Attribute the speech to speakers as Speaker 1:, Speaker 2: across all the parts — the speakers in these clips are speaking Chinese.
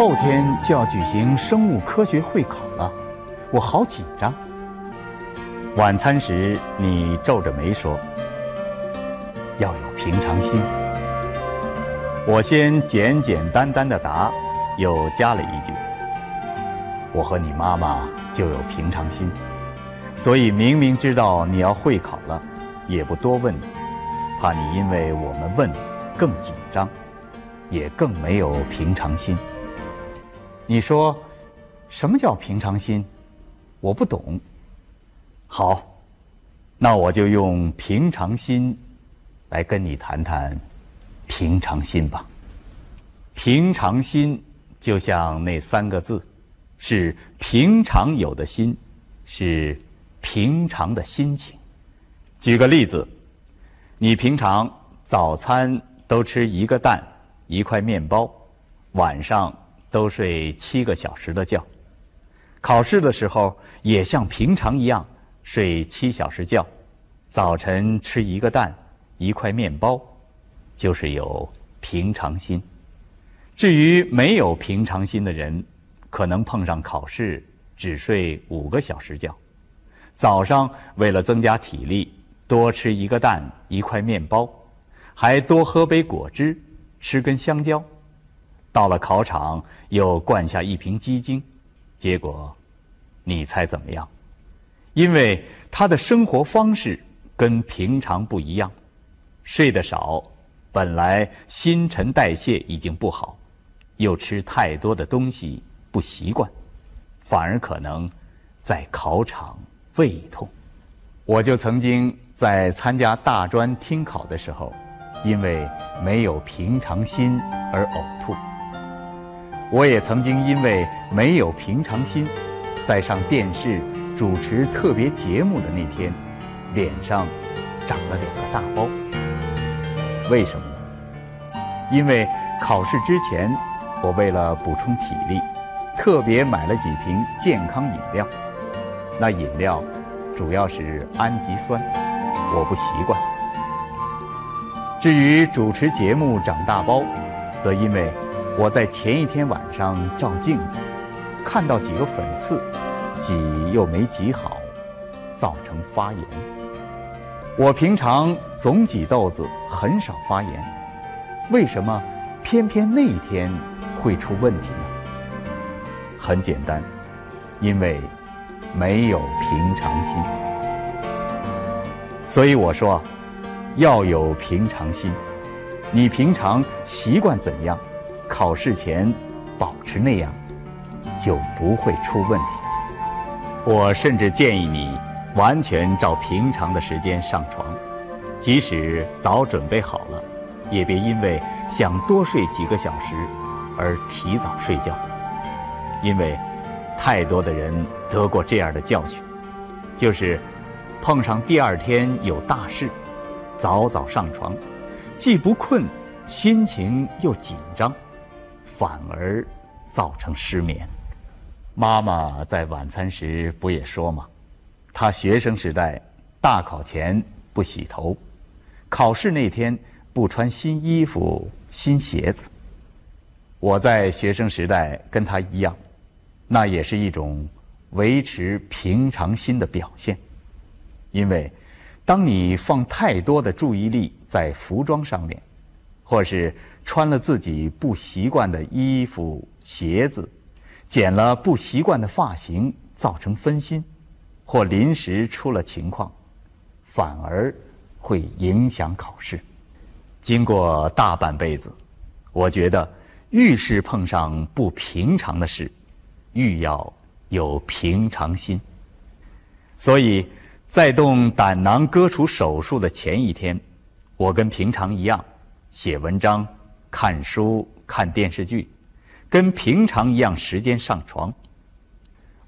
Speaker 1: 后天就要举行生物科学会考了，我好紧张。晚餐时，你皱着眉说：“要有平常心。”我先简简单单的答，又加了一句：“我和你妈妈就有平常心，所以明明知道你要会考了，也不多问你，怕你因为我们问更紧张，也更没有平常心。”你说，什么叫平常心？我不懂。好，那我就用平常心来跟你谈谈平常心吧。平常心就像那三个字，是平常有的心，是平常的心情。举个例子，你平常早餐都吃一个蛋一块面包，晚上都睡七个小时的觉，考试的时候也像平常一样。睡七小时觉，早晨吃一个蛋，一块面包，就是有平常心。至于没有平常心的人，可能碰上考试只睡五个小时觉，早上为了增加体力，多吃一个蛋，一块面包，还多喝杯果汁，吃根香蕉，到了考场又灌下一瓶鸡精，结果，你猜怎么样？因为他的生活方式跟平常不一样，睡得少，本来新陈代谢已经不好，又吃太多的东西不习惯，反而可能在考场胃痛。我就曾经在参加大专听考的时候，因为没有平常心而呕吐。我也曾经因为没有平常心，在上电视。主持特别节目的那天，脸上长了两个大包。为什么呢？因为考试之前，我为了补充体力，特别买了几瓶健康饮料。那饮料主要是氨基酸，我不习惯。至于主持节目长大包，则因为我在前一天晚上照镜子，看到几个粉刺。挤又没挤好，造成发炎。我平常总挤痘子，很少发炎，为什么偏偏那一天会出问题呢？很简单，因为没有平常心。所以我说，要有平常心。你平常习惯怎样，考试前保持那样，就不会出问题。我甚至建议你完全照平常的时间上床，即使早准备好了，也别因为想多睡几个小时而提早睡觉。因为太多的人得过这样的教训，就是碰上第二天有大事，早早上床，既不困，心情又紧张，反而造成失眠。妈妈在晚餐时不也说吗？她学生时代大考前不洗头，考试那天不穿新衣服、新鞋子。我在学生时代跟她一样，那也是一种维持平常心的表现。因为，当你放太多的注意力在服装上面，或是穿了自己不习惯的衣服、鞋子。剪了不习惯的发型，造成分心，或临时出了情况，反而会影响考试。经过大半辈子，我觉得遇事碰上不平常的事，愈要有平常心。所以在动胆囊割除手术的前一天，我跟平常一样，写文章、看书、看电视剧。跟平常一样时间上床。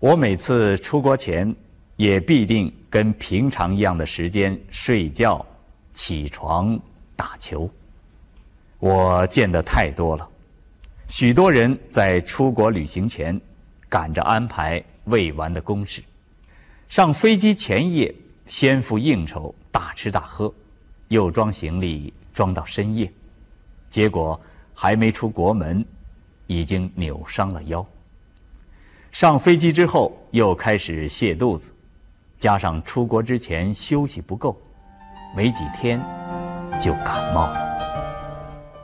Speaker 1: 我每次出国前，也必定跟平常一样的时间睡觉、起床、打球。我见得太多了，许多人在出国旅行前，赶着安排未完的公事，上飞机前夜先赴应酬，大吃大喝，又装行李装到深夜，结果还没出国门。已经扭伤了腰。上飞机之后又开始泻肚子，加上出国之前休息不够，没几天就感冒了。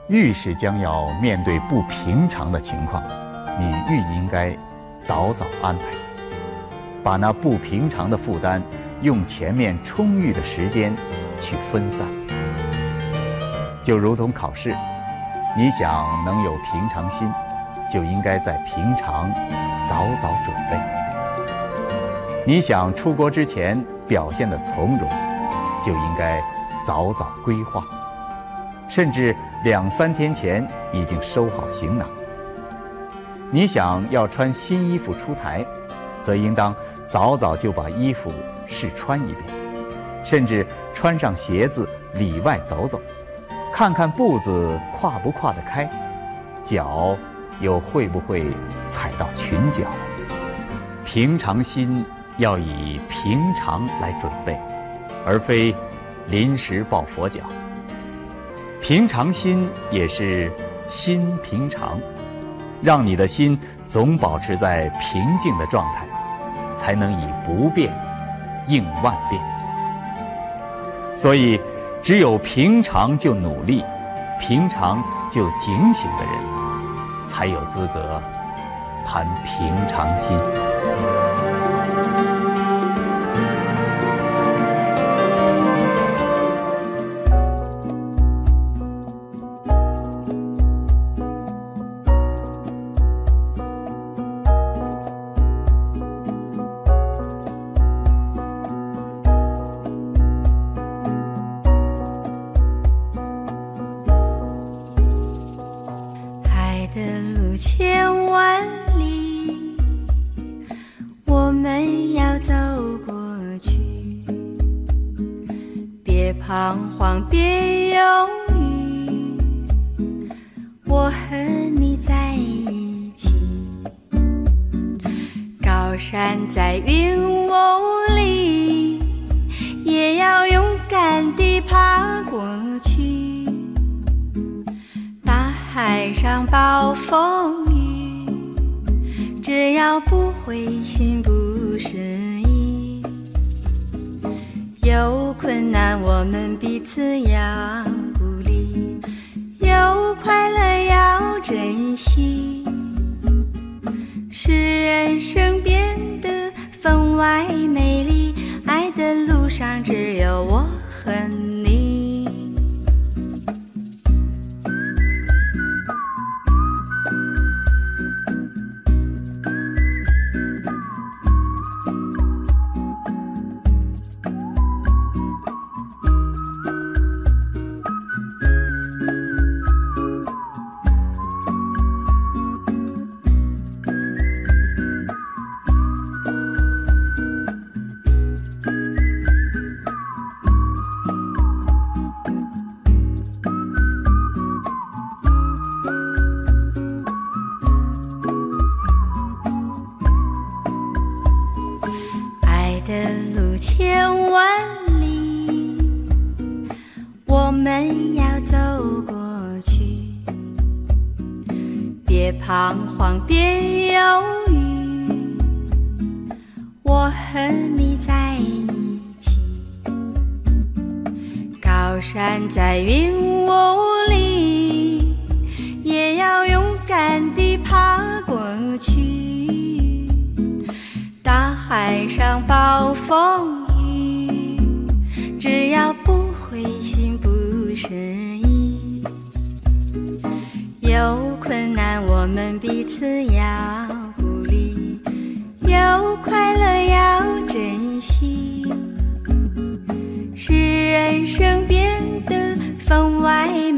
Speaker 1: 遇事将要面对不平常的情况，你愈应该早早安排，把那不平常的负担用前面充裕的时间去分散。就如同考试，你想能有平常心，就应该在平常早早准备。你想出国之前表现的从容，就应该早早规划，甚至两三天前已经收好行囊。你想要穿新衣服出台，则应当早早就把衣服试穿一遍，甚至穿上鞋子里外走走。看看步子跨不跨得开，脚又会不会踩到裙角？平常心要以平常来准备，而非临时抱佛脚。平常心也是心平常，让你的心总保持在平静的状态，才能以不变应万变。所以。只有平常就努力、平常就警醒的人，才有资格谈平常心。
Speaker 2: 望别犹豫，我和你在一起。高山在云雾里，也要勇敢地爬过去。大海上暴风雨，只要不灰心不失。有困难我们彼此要鼓励，有快乐要珍惜，使人生变得分外美丽，爱的路上只有我和你。彷徨别犹豫我和你在一起高山在云雾里也要勇敢的爬过去。大海上暴风雨只要不灰心不失困难，我们彼此要鼓励，有快乐要珍惜，使人生变得分外美。